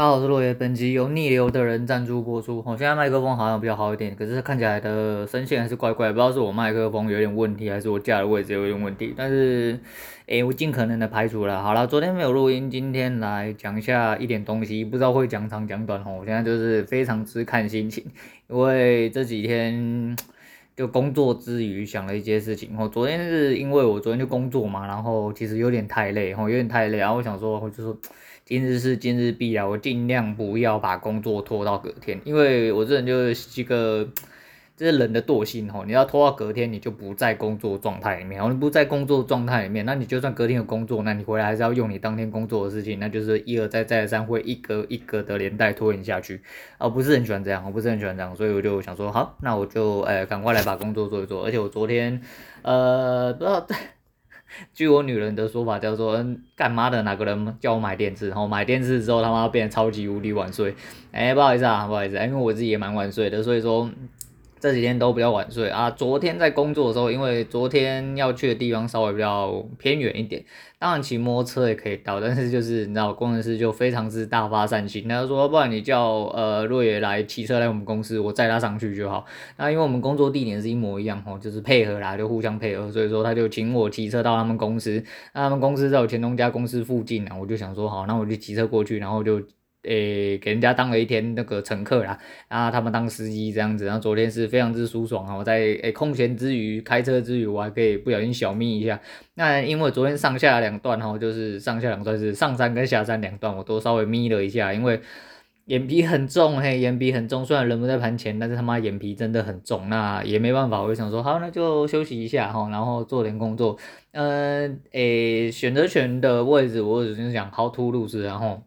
大家好，我是落叶。本集由逆流的人赞助播出。我现在麦克风好像比较好一点，可是看起来的声线还是怪怪，不知道是我麦克风有点问题，还是我架的位置有点问题。但是，诶，我尽可能的排除了。好了，昨天没有录音，今天来讲一下一点东西，不知道会讲长讲短。哦，我现在就是非常之看心情，因为这几天就工作之余想了一些事情。吼，昨天是因为我昨天就工作嘛，然后其实有点太累，吼，有点太累，然后我想说，我就说。今日事今日毕啊，我尽量不要把工作拖到隔天，因为我这人就是一个，这是人的惰性吼，你要拖到隔天，你就不在工作状态里面，你不在工作状态里面，那你就算隔天有工作，那你回来还是要用你当天工作的事情，那就是一而再再而三会一格一格的连带拖延下去，而不是很喜欢这样，我不是很喜欢这样，所以我就想说，好，那我就诶赶快来把工作做一做，而且我昨天呃不知道。据我女人的说法，叫做嗯干嘛的哪个人叫我买电视，然后买电视之后他妈变得超级无敌晚睡，哎，不好意思啊，不好意思，因为我自己也蛮晚睡的，所以说。这几天都比较晚睡啊。昨天在工作的时候，因为昨天要去的地方稍微比较偏远一点，当然骑摩托车也可以到，但是就是你知道，工程师就非常之大发善心，他说不然你叫呃若野来骑车来我们公司，我载他上去就好。那因为我们工作地点是一模一样哦，就是配合啦，就互相配合，所以说他就请我骑车到他们公司。那他们公司在我前东家公司附近啊，我就想说好，那我就骑车过去，然后就。诶、给人家当了一天那个乘客啦，然后他们当司机这样子，然后昨天是非常之舒爽啊！我在诶、空闲之余，开车之余，我还可以不小心小眯一下。那因为昨天上下两段哈，就是上下两段是上山跟下山两段，我都稍微眯了一下，因为眼皮很重嘿，眼皮很重。虽然人不在盘前，但是他妈眼皮真的很重，那也没办法，我就想说好，那就休息一下哈，然后做点工作。嗯、诶，选择权的位置，我只是想 how to lose，然后。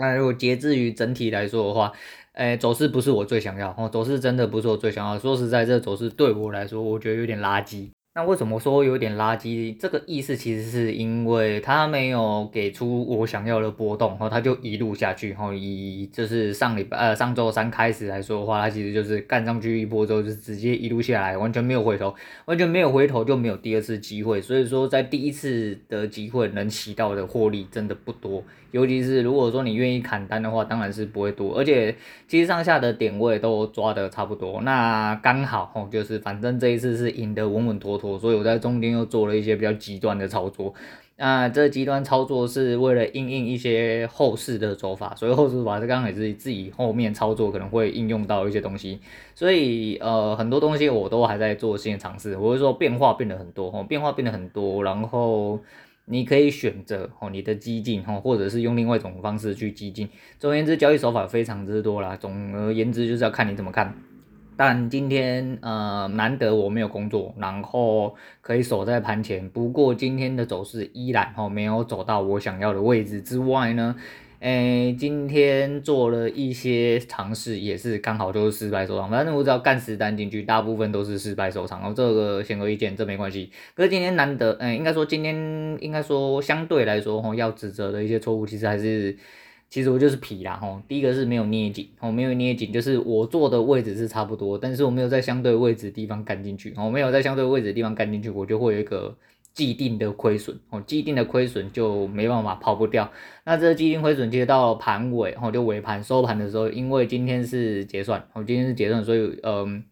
那如果截至于整体来说的话，诶，走势不是我最想要哦，走势真的不是我最想要。说实在，这走势对我来说，我觉得有点垃圾。那为什么说有点垃圾？这个意思其实是因为它没有给出我想要的波动，然后它就一路下去，然后以就是上礼拜呃上周三开始来说的话，它其实就是干上去一波之后就直接一路下来，完全没有回头，完全没有回头就没有第二次机会。所以说在第一次的机会能起到的获利真的不多，尤其是如果说你愿意砍单的话，当然是不会多。而且其实上下的点位都抓得差不多，那刚好哦，就是反正这一次是赢得稳稳妥妥。所以我在中间又做了一些比较极端的操作，那这极端操作是为了应应一些后市的走法，所以后市法是刚刚也是自己后面操作可能会应用到一些东西，所以呃很多东西我都还在做新的尝试，我会说变化变得很多，变化变得很多，然后你可以选择哦你的激进哦，或者是用另外一种方式去激进，总而言之交易手法非常之多啦，总而言之就是要看你怎么看。但今天呃难得我没有工作，然后可以守在盘前。不过今天的走势依然哦没有走到我想要的位置之外呢，诶，今天做了一些尝试，也是刚好就是失败收场。反正我只要干十单进去，大部分都是失败收场。然后这个显而易见，这没关系。可是今天难得，嗯，应该说今天应该说相对来说哈要指责的一些错误，其实还是。其实我就是皮啦吼，第一个是没有捏紧，吼没有捏紧，就是我坐的位置是差不多，但是我没有在相对位置地方干进去，哦没有在相对位置地方干进去，我就会有一个既定的亏损，哦，既定的亏损就没办法跑不掉。那这个既定亏损其实到盘尾，吼就尾盘收盘的时候，因为今天是结算，哦今天是结算，所以嗯。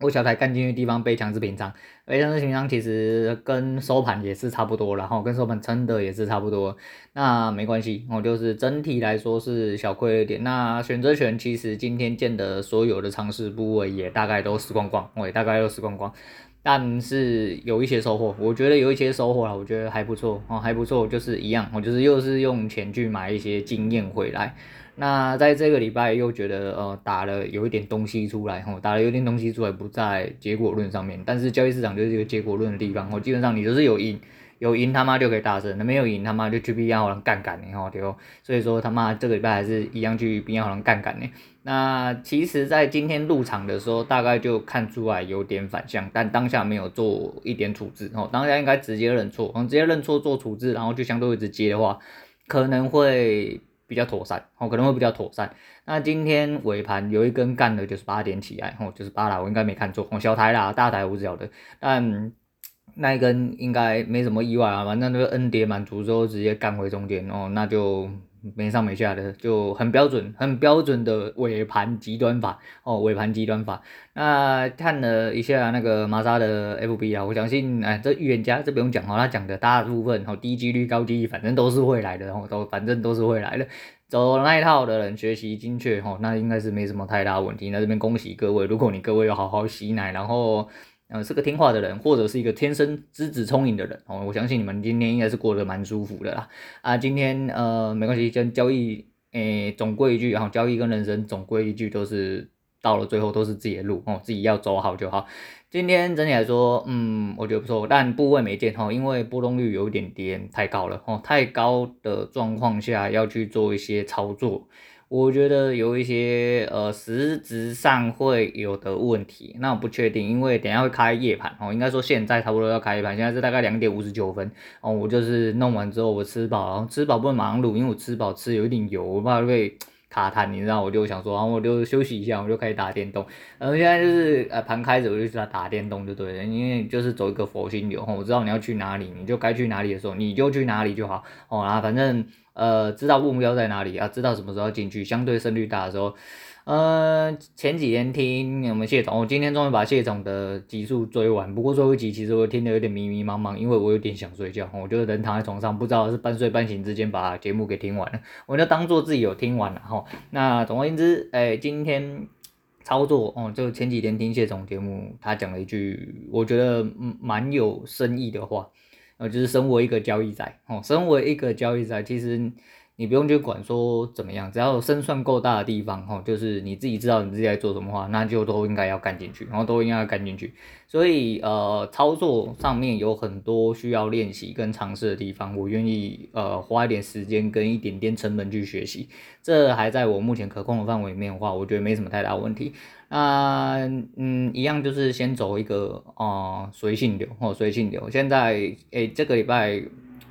我小台干进去地方被强制平仓，被强制平仓其实跟收盘也是差不多，然后跟收盘撑的也是差不多，那没关系，我就是整体来说是小亏了一点。那选择权其实今天见的所有的尝试部位也大概都死光光，我也大概都死光光，但是有一些收获，我觉得有一些收获了，我觉得还不错哦，还不错，就是一样，我就是又是用钱去买一些经验回来。那在这个礼拜又觉得呃打了有一点东西出来吼，打了有点东西出来不在结果论上面，但是交易市场就是一个结果论的地方，我基本上你就是有赢有赢他妈就可以大胜，那没有赢他妈就去边样好人干干的吼对哦，所以说他妈这个礼拜还是一样去边样好人干干的。那其实，在今天入场的时候，大概就看出来有点反向，但当下没有做一点处置哦，当下应该直接认错，直接认错做处置，然后就相对一直接的话，可能会。比较妥善，哦，可能会比较妥善。那今天尾盘有一根干的就是八点起来，哦，就是八啦，我应该没看错，哦，小台啦，大台我不晓得，但那一根应该没什么意外啊，反正那个 N 跌满足之后直接干回中间，哦，那就没上没下的，就很标准，很标准的尾盘极端法哦，尾盘极端法。那看了一下那个玛莎的 FB 啊，我相信哎，这预言家这不用讲哦，他讲的大部分哦，低几率高几率，反正都是会来的哦，都反正都是会来的。走那一套的人学习精确哦，那应该是没什么太大问题。那这边恭喜各位，如果你各位有好好洗奶，然后。呃，是个听话的人，或者是一个天生资质聪颖的人哦，我相信你们今天应该是过得蛮舒服的啦。啊，今天呃没关系，跟交易诶总归一句，哈交易跟人生总归一句都是到了最后都是自己的路哦，自己要走好就好。今天整体来说，嗯，我觉得不错，但部位没见哈，因为波动率有一点点太高了哦，太高的状况下要去做一些操作。我觉得有一些呃实质上会有的问题，那我不确定，因为等下会开夜盘哦，应该说现在差不多要开夜盘，现在是大概两点五十九分哦，我就是弄完之后我吃饱，吃饱不能马上录，因为我吃饱吃有一点油，我怕会卡痰，你知道，我就想说，然后我就休息一下，我就开始打电动，然后现在就是呃盘开着我就去打打电动就对了，因为就是走一个佛心流，我知道你要去哪里，你就该去哪里的时候你就去哪里就好哦然后，反正。呃，知道目标在哪里啊？知道什么时候进去，相对胜率大的时候。呃，前几天听我们谢总，我今天终于把谢总的集数追完。不过最后一集其实我听得有点迷迷茫茫，因为我有点想睡觉。我就人躺在床上，不知道是半睡半醒之间把节目给听完了。我就当做自己有听完了哈。那总而言之，哎、今天操作哦，就前几天听谢总节目，他讲了一句我觉得蛮有深意的话。呃，就是身为一个交易仔，哦，身为一个交易仔，其实你不用去管说怎么样，只要胜算够大的地方，哦，就是你自己知道你自己在做什么话，那就都应该要干进去，然后都应该要干进去。所以，呃，操作上面有很多需要练习跟尝试的地方，我愿意呃花一点时间跟一点点成本去学习，这还在我目前可控的范围里面的话，我觉得没什么太大问题。啊，嗯，一样就是先走一个啊，随性流哦，随性流。现在诶、这个礼拜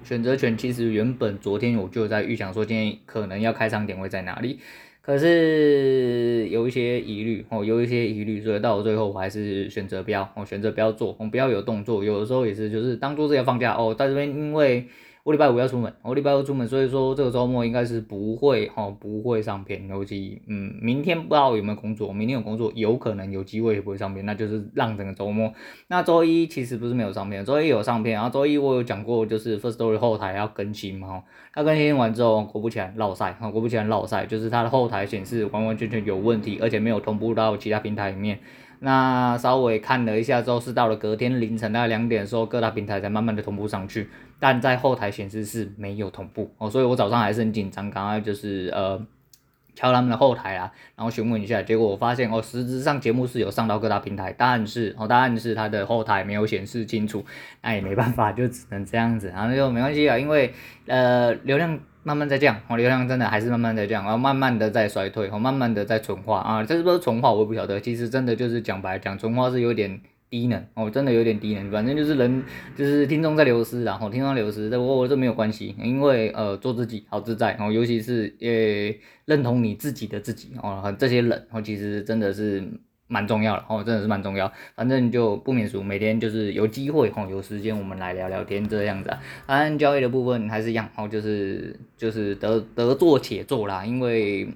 选择权其实原本昨天我就在预想说今天可能要开仓点位在哪里，可是有一些疑虑哦，有一些疑虑，所以到最后我还是选择不要，我选择不要做，我不要有动作。有的时候也是就是当做是要放假哦，在这边因为。我礼拜五要出门，我礼拜五出门，所以说这个周末应该是不会哦，不会上片。尤其嗯，明天不知道有没有工作，明天有工作，有可能有机会也不会上片，那就是让整个周末。那周一其实不是没有上片，周一有上片，然后周一我有讲过，就是 first story 后台要更新嘛，它更新完之后，果不其然落赛，果不其然落赛，就是它的后台显示完完全全有问题，而且没有同步到其他平台里面。那稍微看了一下之后，是到了隔天凌晨大概两点的时候，各大平台才慢慢的同步上去，但在后台显示是没有同步哦，所以我早上还是很紧张，刚刚就是呃敲他们的后台啊，然后询问一下，结果我发现哦，实质上节目是有上到各大平台，但是哦，但是它的后台没有显示清楚，那也没办法，就只能这样子，然后就没关系啊，因为呃流量。慢慢在降，哦，流量真的还是慢慢在降，然后慢慢的在衰退，哦，慢慢的在纯化啊，这是不是纯化我也不晓得，其实真的就是讲白讲，纯化是有点低能，哦，真的有点低能，反正就是人就是听众在流失，然后听众流失，这我我这没有关系，因为呃做自己好自在，哦，尤其是呃认同你自己的自己，哦，这些人，哦，其实真的是。蛮重要的哦，真的是蛮重要。反正就不免俗，每天就是有机会哦，有时间我们来聊聊天这样子啊。当然交易的部分还是一样哦，就是就是得得做且做啦，因为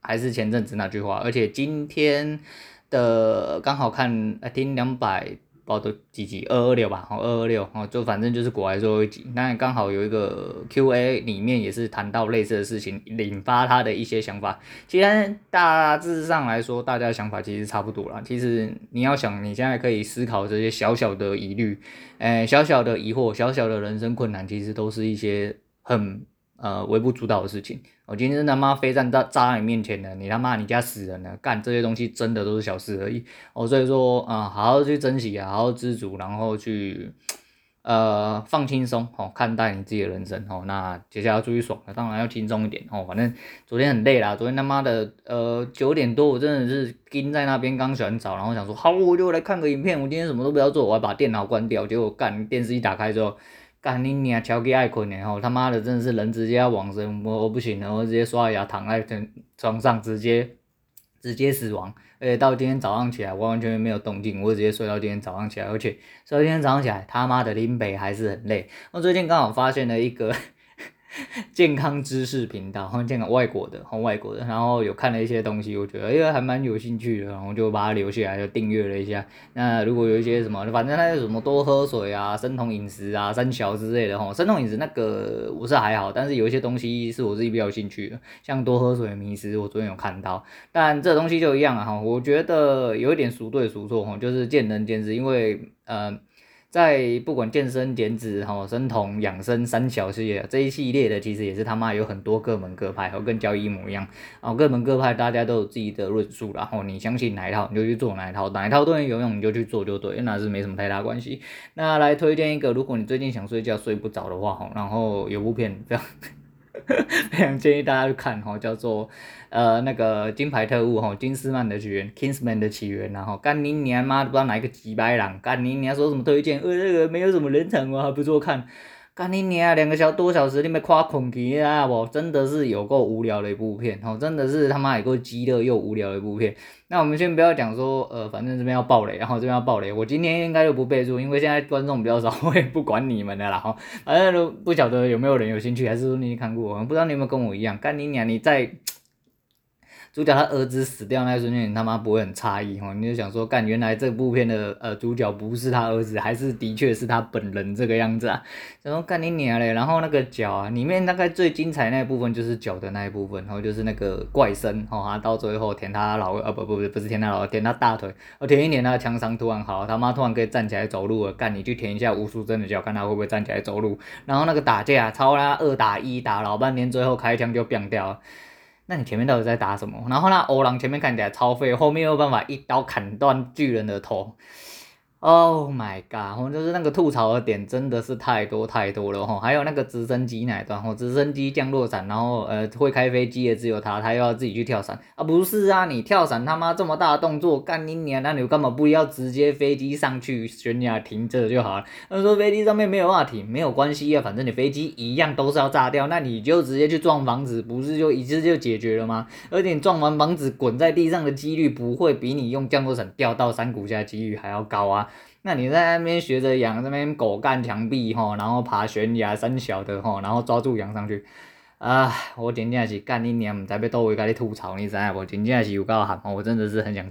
还是前阵子那句话，而且今天的刚好看听两百。报的几集二二六吧，哦二二六哦，就反正就是国外最后一集，那刚好有一个 Q&A 里面也是谈到类似的事情，引发他的一些想法。其实大致上来说，大家的想法其实差不多啦。其实你要想，你现在可以思考这些小小的疑虑，诶，小小的疑惑，小小的人生困难，其实都是一些很。呃，微不足道的事情。我、今天他妈飞弹炸炸在你面前了，你他妈你家死人了，干这些东西真的都是小事而已。哦，所以说啊、好好去珍惜啊，好好知足，然后去呃放轻松哦，看待你自己的人生哦。那接下来要注意爽了，当然要轻松一点哦。反正昨天很累啦，昨天他妈的呃九点多，我真的是盯在那边刚洗完澡，然后想说好，我就来看个影片。我今天什么都不要做，我还把电脑关掉。结果干电视一打开之后。干你娘，超级爱困的吼！他妈的，真的是人直接要往生，我我不行了，我直接刷牙躺在床上，直接直接死亡。而且到今天早上起来，完完全全没有动静，我直接睡到今天早上起来，而且睡到今天早上起来，他妈的林北还是很累。我最近刚好发现了一个 健康知识频道，好像健康外国的，好外国的，然后有看了一些东西，我觉得因为还蛮有兴趣的，然后就把它留下来，就订阅了一下。那如果有一些什么，反正那些什么多喝水啊、生酮饮食啊、三小之类的哈，生酮饮食那个我是还好，但是有一些东西是我自己比较有兴趣的，像多喝水、迷思，我昨天有看到，但这东西就一样啊哈，我觉得有一点孰对孰错哈，就是见仁见智，因为呃。在不管健身减脂、哈生酮养生三小事业这一系列的，其实也是他妈有很多各门各派，和跟交易一模一样。哦，各门各派大家都有自己的论述，然后你相信哪一套你就去做哪一套，哪一套对你有用你就去做就对，那是没什么太大关系。那来推荐一个，如果你最近想睡觉睡不着的话，哈，然后有部片这样。非常建议大家去看哈，叫做呃那个金牌特务哈，金斯曼的起源，Kingsman 的起源，然后干你娘妈不知道哪一个几百人，干你娘说什么推荐，呃那个没有什么人场我还不做看。干你娘！两个小多小时，你没夸空气啊？我，真的是有够无聊的一部片，哦，真的是他妈有够鸡肋又无聊的一部片。那我们先不要讲说，呃，反正这边要爆雷，然后这边要爆雷，我今天应该就不备注，因为现在观众比较少，我也不管你们的啦，哈，反正都不晓得有没有人有兴趣，还是说你看过，不知道你有没有跟我一样，干你娘！你在。主角他儿子死掉那一瞬间，你他妈不会很诧异哈？你就想说，干，原来这部片的呃主角不是他儿子，还是的确是他本人这个样子啊？然后干你娘嘞！然后那个脚啊，里面大概最精彩那一部分就是脚的那一部分，然后就是那个怪声哈，他到最后舔他老呃不不不不是舔他老舔他大腿，我舔一舔他的枪伤突然好，他妈突然可以站起来走路了，干你去舔一下吴淑珍的脚，看他会不会站起来走路？然后那个打架超他二打一打老半天，最后开枪就毙掉了。那你前面到底在打什么？然后那欧郎前面看起来超废，后面又有办法一刀砍断巨人的头。Oh my god！我就是那个吐槽的点真的是太多太多了哈，还有那个直升机那一段，吼，直升机降落伞，然后呃会开飞机的只有他，他又要自己去跳伞啊？不是啊，你跳伞他妈这么大的动作干你娘，那你干嘛不要直接飞机上去悬崖停着就好了？他说飞机上面没有办法停，没有关系啊，反正你飞机一样都是要炸掉，那你就直接去撞房子，不是就一次就解决了吗？而且你撞完房子滚在地上的几率不会比你用降落伞掉到山谷下几率还要高啊？那你在那边学着养那边狗干墙壁吼，然后爬悬崖三小的吼，然后抓住养上去，啊，我真正是干一年，唔知要倒位甲你吐槽，你知影无？真正是有够寒，我真的是很想。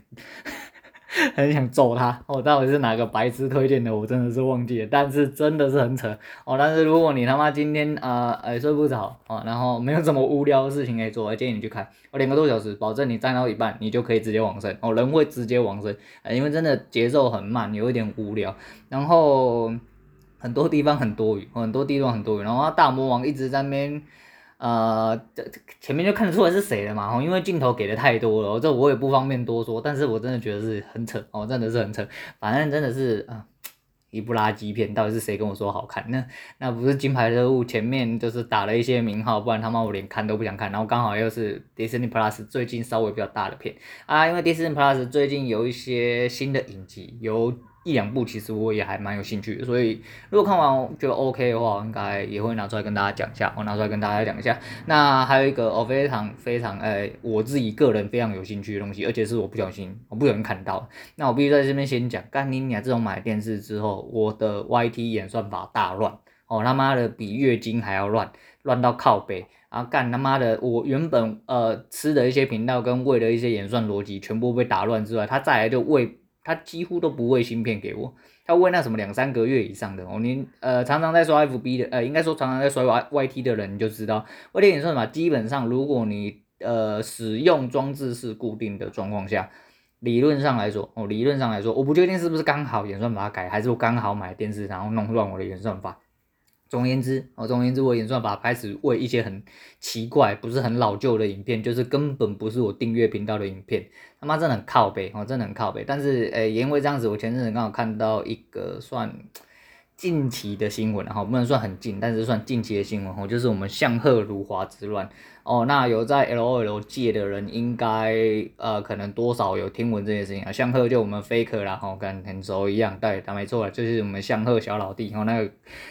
很想揍他，我、到底是哪个白痴推荐的，我真的是忘记了，但是真的是很扯哦。但是如果你他妈今天呃呃睡不着哦，然后没有这么无聊的事情可以做，我建议你去看，我两个多小时，保证你站到一半你就可以直接往生哦，人会直接往生，呃，因为真的节奏很慢，有一点无聊，然后很多地方很多余，很多地方很多余，然后大魔王一直在那边。呃，这前面就看得出来是谁了嘛，吼，因为镜头给的太多了，这我也不方便多说，但是我真的觉得是很扯，哦，真的是很扯，反正真的是啊，一部垃圾片，到底是谁跟我说好看？那那不是金牌特务前面就是打了一些名号，不然他妈我连看都不想看，然后刚好又是 Disney Plus 最近稍微比较大的片啊，因为 Disney Plus 最近有一些新的影集有。一两部其实我也还蛮有兴趣，所以如果看完觉得 OK 的话，应该也会拿出来跟大家讲一下。我拿出来跟大家讲一下。那还有一个我非常非常哎，我自己个人非常有兴趣的东西，而且是我不小心我不小心看到。那我必须在这边先讲，干你娘！自从买电视之后，我的 YT 演算法大乱哦，他妈的比月经还要乱，乱到靠北啊！干他妈的，我原本呃吃的一些频道跟喂的一些演算逻辑全部被打乱之外，他再来就喂。他几乎都不喂芯片给我，他喂那什么两三个月以上的哦。你呃常常在刷 FB 的，呃应该说常常在刷 Y YT 的人，你就知道，YT 演算法基本上如果你呃使用装置是固定的状况下，理论上来说哦，理论上来说，我不确定是不是刚好演算法改，还是我刚好买电视然后弄乱我的演算法。总而言之，哦，总而言之，我演算法开始喂一些很奇怪、不是很老旧的影片，就是根本不是我订阅频道的影片，他妈真的很靠背，哦，真的很靠背。但是，诶、因为这样子，我前阵子刚好看到一个算近期的新闻，然后不能算很近，但是算近期的新闻，哦，就是我们向贺如华之乱，哦，那有在 LOL 界的人应该呃可能多少有听闻这件事情啊。向贺就我们 Faker 啦，吼、哦，跟很熟一样，对，他没错，就是我们向贺小老弟，哦，那个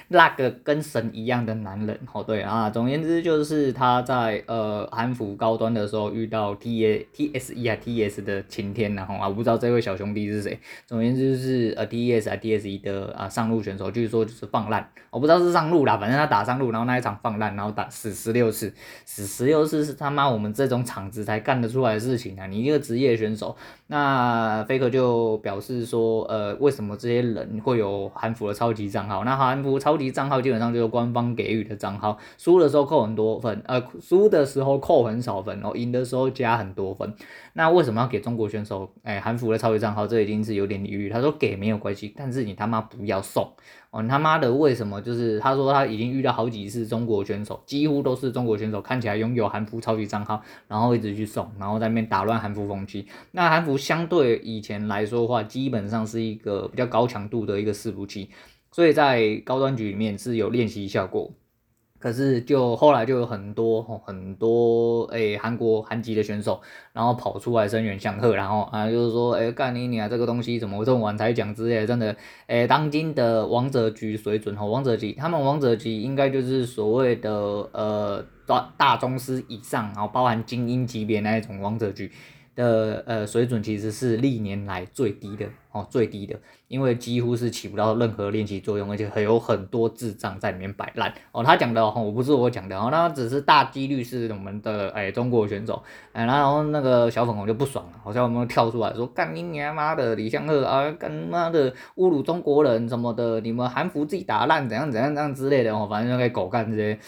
那个跟神一样的男人，哦，对啊，总而言之就是他在呃韩服高端的时候遇到 T A T S E 啊 T S 的晴天然后啊，我不知道这位小兄弟是谁，总言之就是呃 T S 啊 T S E 的啊上路选手，据说就是放烂，我不知道是上路啦，反正他打上路，然后那一场放烂，然后打死十六次，死十只有是他妈我们这种厂子才干得出来的事情啊！你一个职业选手，那 Faker 就表示说，呃，为什么这些人会有韩服的超级账号？那韩服超级账号基本上就是官方给予的账号，输的时候扣很多分，呃，输的时候扣很少分，哦，赢的时候加很多分。那为什么要给中国选手？哎，韩服的超级账号，这已经是有点疑虑。他说给没有关系，但是你他妈不要送。哦，你他妈的为什么？就是他说他已经遇到好几次中国选手，几乎都是中国选手，看起来拥有韩服超级账号，然后一直去送，然后在那边打乱韩服风气。那韩服相对以前来说的话，基本上是一个比较高强度的一个伺服器，所以在高端局里面是有练习效果。可是就后来就有很多很多诶韩国韩籍的选手，然后跑出来声援相贺，然后啊就是说诶干你你啊这个东西怎么这么晚才讲之类，真的诶当今的王者局水准吼，王者级他们王者级应该就是所谓的呃大大宗师以上，然后包含精英级别那一种王者局。的呃水准其实是历年来最低的哦，最低的，因为几乎是起不到任何练习作用，而且还有很多智障在里面摆烂哦。他讲的哦，我不是我讲的哦，那只是大几率是我们的哎中国选手哎，然后那个小粉红就不爽了，好像我们跳出来说干你娘妈的李相赫啊，干妈的侮辱中国人什么的，你们韩服自己打烂怎样怎样这样之类的哦，反正就给狗干这些。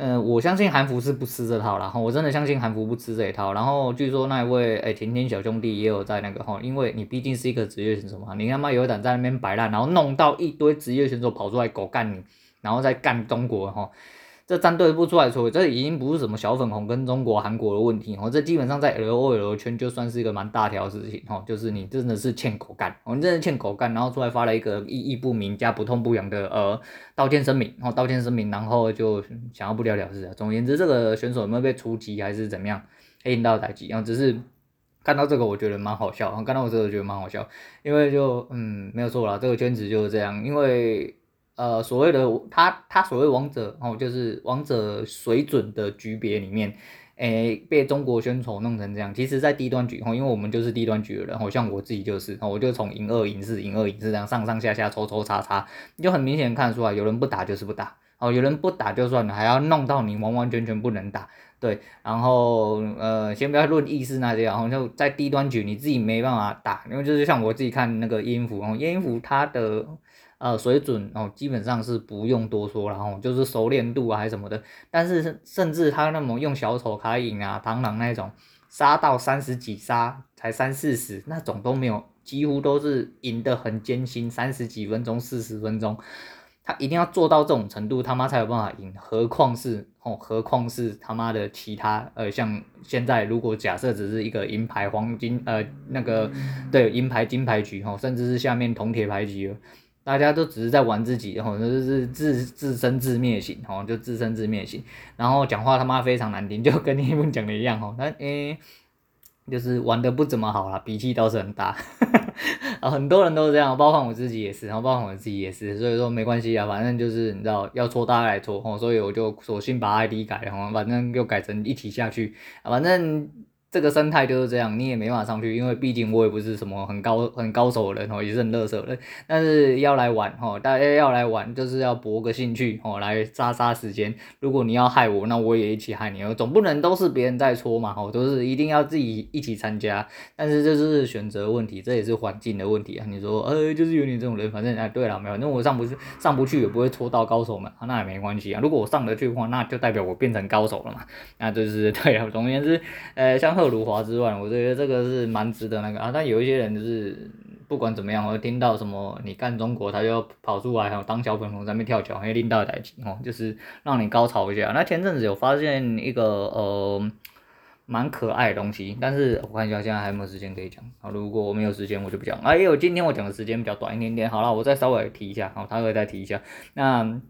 嗯、我相信韩服是不吃这套啦，我真的相信韩服不吃这一套。然后据说那一位诶甜甜小兄弟也有在那个哈，因为你毕竟是一个职业选手嘛，你他妈有胆在那边摆烂，然后弄到一堆职业选手跑出来狗干你，然后再干中国哈。这战队不出来说，这已经不是什么小粉红跟中国、韩国的问题哦，这基本上在 LOL 圈就算是一个蛮大条的事情哦，就是你真的是欠狗干，我们真的欠狗干，然后出来发了一个意义不明加不痛不痒的呃道歉声明，然后道歉声明，然后就想要不了了之。总而言之，这个选手有没有被出局还是怎么样，黑道到打击，然后只是看到这个我觉得蛮好笑，然后看到我这个觉得蛮好笑，因为就嗯没有错啦，这个圈子就是这样，因为。呃，所谓的他他所谓王者哦，就是王者水准的局别里面，诶、被中国选手弄成这样。其实，在低端局哦，因为我们就是低端局的人，哦像我自己就是，哦我就从赢二赢四赢二赢四这样上上下下抽抽插插，你就很明显看出来，有人不打就是不打哦，有人不打就算了，还要弄到你完完全全不能打，对。然后呃，先不要论意识那些，然后就在低端局你自己没办法打，因为就是像我自己看那个燕福哦，音符它的。呃，水准哦，基本上是不用多说了哦，就是熟练度啊还是什么的，但是甚至他那么用小丑卡影啊、螳螂那种杀到三十几杀才三四十那种都没有，几乎都是赢得很艰辛，三十几分钟、四十分钟，他一定要做到这种程度，他妈才有办法赢，何况是哦，何况是他妈的其他呃，像现在如果假设只是一个银牌、黄金呃那个对银牌、金牌局哦，甚至是下面铜铁牌局。大家都只是在玩自己，然后就是自自生自灭型，吼，就自生自灭型，然后讲话他妈非常难听，就跟你们讲的一样，吼，那诶，就是玩的不怎么好啦，脾气倒是很大，啊，很多人都是这样，包括我自己也是，然后包括我自己也是，所以说没关系啊，反正就是你知道要搓大家来搓，吼，所以我就索性把 ID 改了，吼，反正就改成一起下去，反正。这个生态就是这样，你也没法上去，因为毕竟我也不是什么很高很高手的人哦，也是很乐手的。但是要来玩哦，大家要来玩，就是要博个兴趣哦，来杀杀时间。如果你要害我，那我也一起害你哦，总不能都是别人在搓嘛，哦，都是一定要自己一起参加。但是这是选择问题，这也是环境的问题啊。你说，呃，就是有你这种人，反正哎，对了，没有，那我上不去，上不去也不会搓到高手嘛，那也没关系啊。如果我上得去的话，那就代表我变成高手了嘛。那就是 对啊，总而言之，呃，像。贺如华之外，我觉得这个是蛮值得那个啊。但有一些人就是不管怎么样，我听到什么你干中国，他就跑出来，还有当小粉红在那边跳脚，还有拎到台机哦，就是让你高潮一下。那前阵子有发现一个呃蛮可爱的东西，但是我看一下现在还有没有时间可以讲啊？如果我没有时间，我就不讲。哎呦，今天我讲的时间比较短一点点，好了，我再稍微提一下，好，他会再提一下。那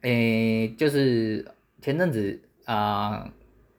诶，就是前阵子啊。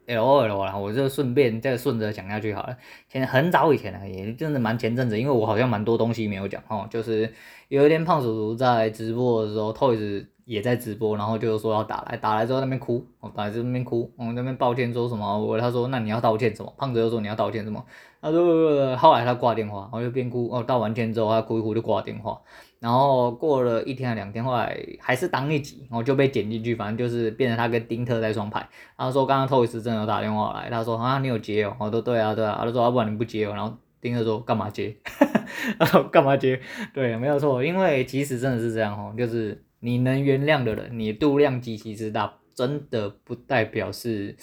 L O L 啦，我就顺便再顺着讲下去好了。前很早以前了，也真的蛮前阵子，因为我好像蛮多东西没有讲哦，就是有一天胖叔叔在直播的时候，Toys 也在直播，然后就说要打来，打来之后那边哭，哦，打来这边哭，哦，那边抱歉说什么？我他说那你要道歉什么？胖子又说你要道歉什么？他说后来他挂电话，我就边哭，哦，道完歉之后他哭一哭就挂电话。然后过了一天两天，后来还是当一集，然后就被剪进去，反正就是变成他跟丁特在双排。然后说刚刚托里斯真的有打电话来，他说啊你有接哦，我说对啊对啊，他说要不然你不接哦，然后丁特说干嘛接？然后干嘛接？对，没有错，因为其实真的是这样哦，就是你能原谅的人，你度量极其之大，真的不代表是。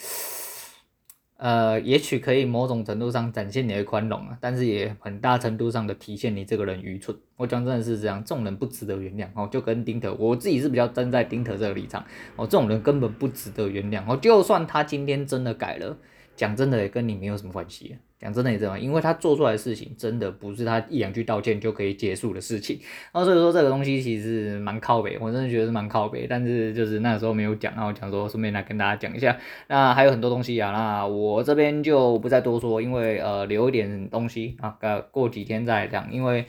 呃，也许可以某种程度上展现你的宽容啊，但是也很大程度上的体现你这个人愚蠢。我讲真的是这样，这种人不值得原谅哦。就跟丁特，我自己是比较站在丁特这个立场哦，这种人根本不值得原谅哦。就算他今天真的改了，讲真的也跟你没有什么关系。讲真的，也这样？因为他做出来的事情真的不是他一两句道歉就可以结束的事情。然后所以说这个东西其实蛮靠北，我真的觉得是蛮靠北。但是就是那时候没有讲，然后讲说顺便来跟大家讲一下。那还有很多东西啊，那我这边就不再多说，因为呃留一点东西啊，过几天再讲。因为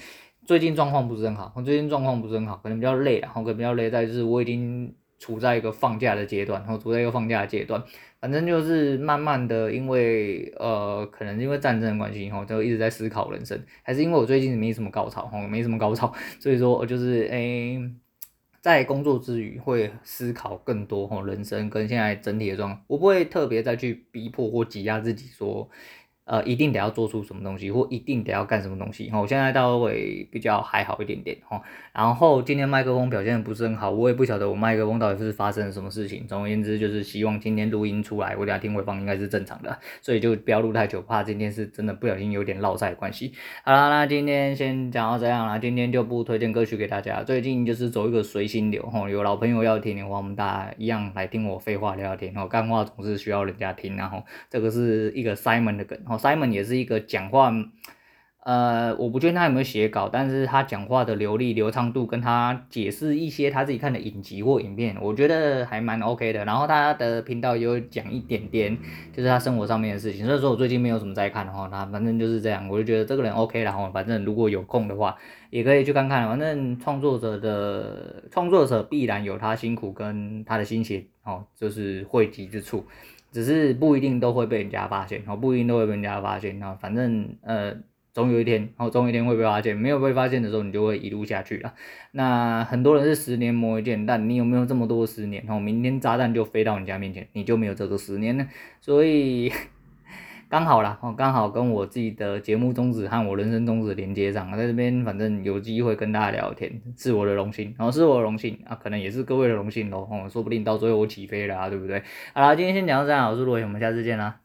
最近状况不是很好，最近状况不是很好，可能比较累，然后可能比较累在就是我已经处在一个放假的阶段，然后处在一个放假的阶段。反正就是慢慢的，因为呃，可能因为战争的关系，然后，就一直在思考人生，还是因为我最近没什么高潮，吼，没什么高潮，所以说我就是诶、在工作之余会思考更多，吼，人生跟现在整体的状况，我不会特别再去逼迫或挤压自己说。呃，一定得要做出什么东西，或一定得要干什么东西。哈，我现在倒会比较还好一点点。哈，然后今天麦克风表现的不是很好，我也不晓得我麦克风到底是发生了什么事情。总而言之，就是希望今天录音出来，我等下听回放应该是正常的，所以就不要录太久，怕今天是真的不小心有点落赛的关系。好啦，那今天先讲到这样啦，今天就不推荐歌曲给大家。最近就是走一个随心流，哈，有老朋友要听的话，我们大家一样来听我废话聊聊天。哦，干话总是需要人家听，然后这个是一个 Simon 的梗。Simon 也是一个讲话，呃，我不确定他有没有写稿，但是他讲话的流利、流畅度，跟他解释一些他自己看的影集或影片，我觉得还蛮 OK 的。然后他的频道也有讲一点点，就是他生活上面的事情。所以说我最近没有什么在看的话，那反正就是这样，我就觉得这个人 OK。然后反正如果有空的话，也可以去看看。反正创作者的创作者必然有他辛苦跟他的心血哦，就是汇集之处。只是不一定都会被人家发现，哦，不一定都会被人家发现，啊，反正呃，总有一天，哦，总有一天会被发现，没有被发现的时候，你就会一路下去了。那很多人是十年磨一剑，但你有没有这么多十年？哦，明天炸弹就飞到你家面前，你就没有这个十年呢？所以。刚好啦，哦，刚好跟我自己的节目宗旨和我人生宗旨连接上，在这边反正有机会跟大家聊天，是我的荣幸，然后是我的荣幸啊，可能也是各位的荣幸喽，哦，说不定到最后我起飞了啊，对不对？好啦，今天先讲到这样，我是罗伟，我们下次见啦。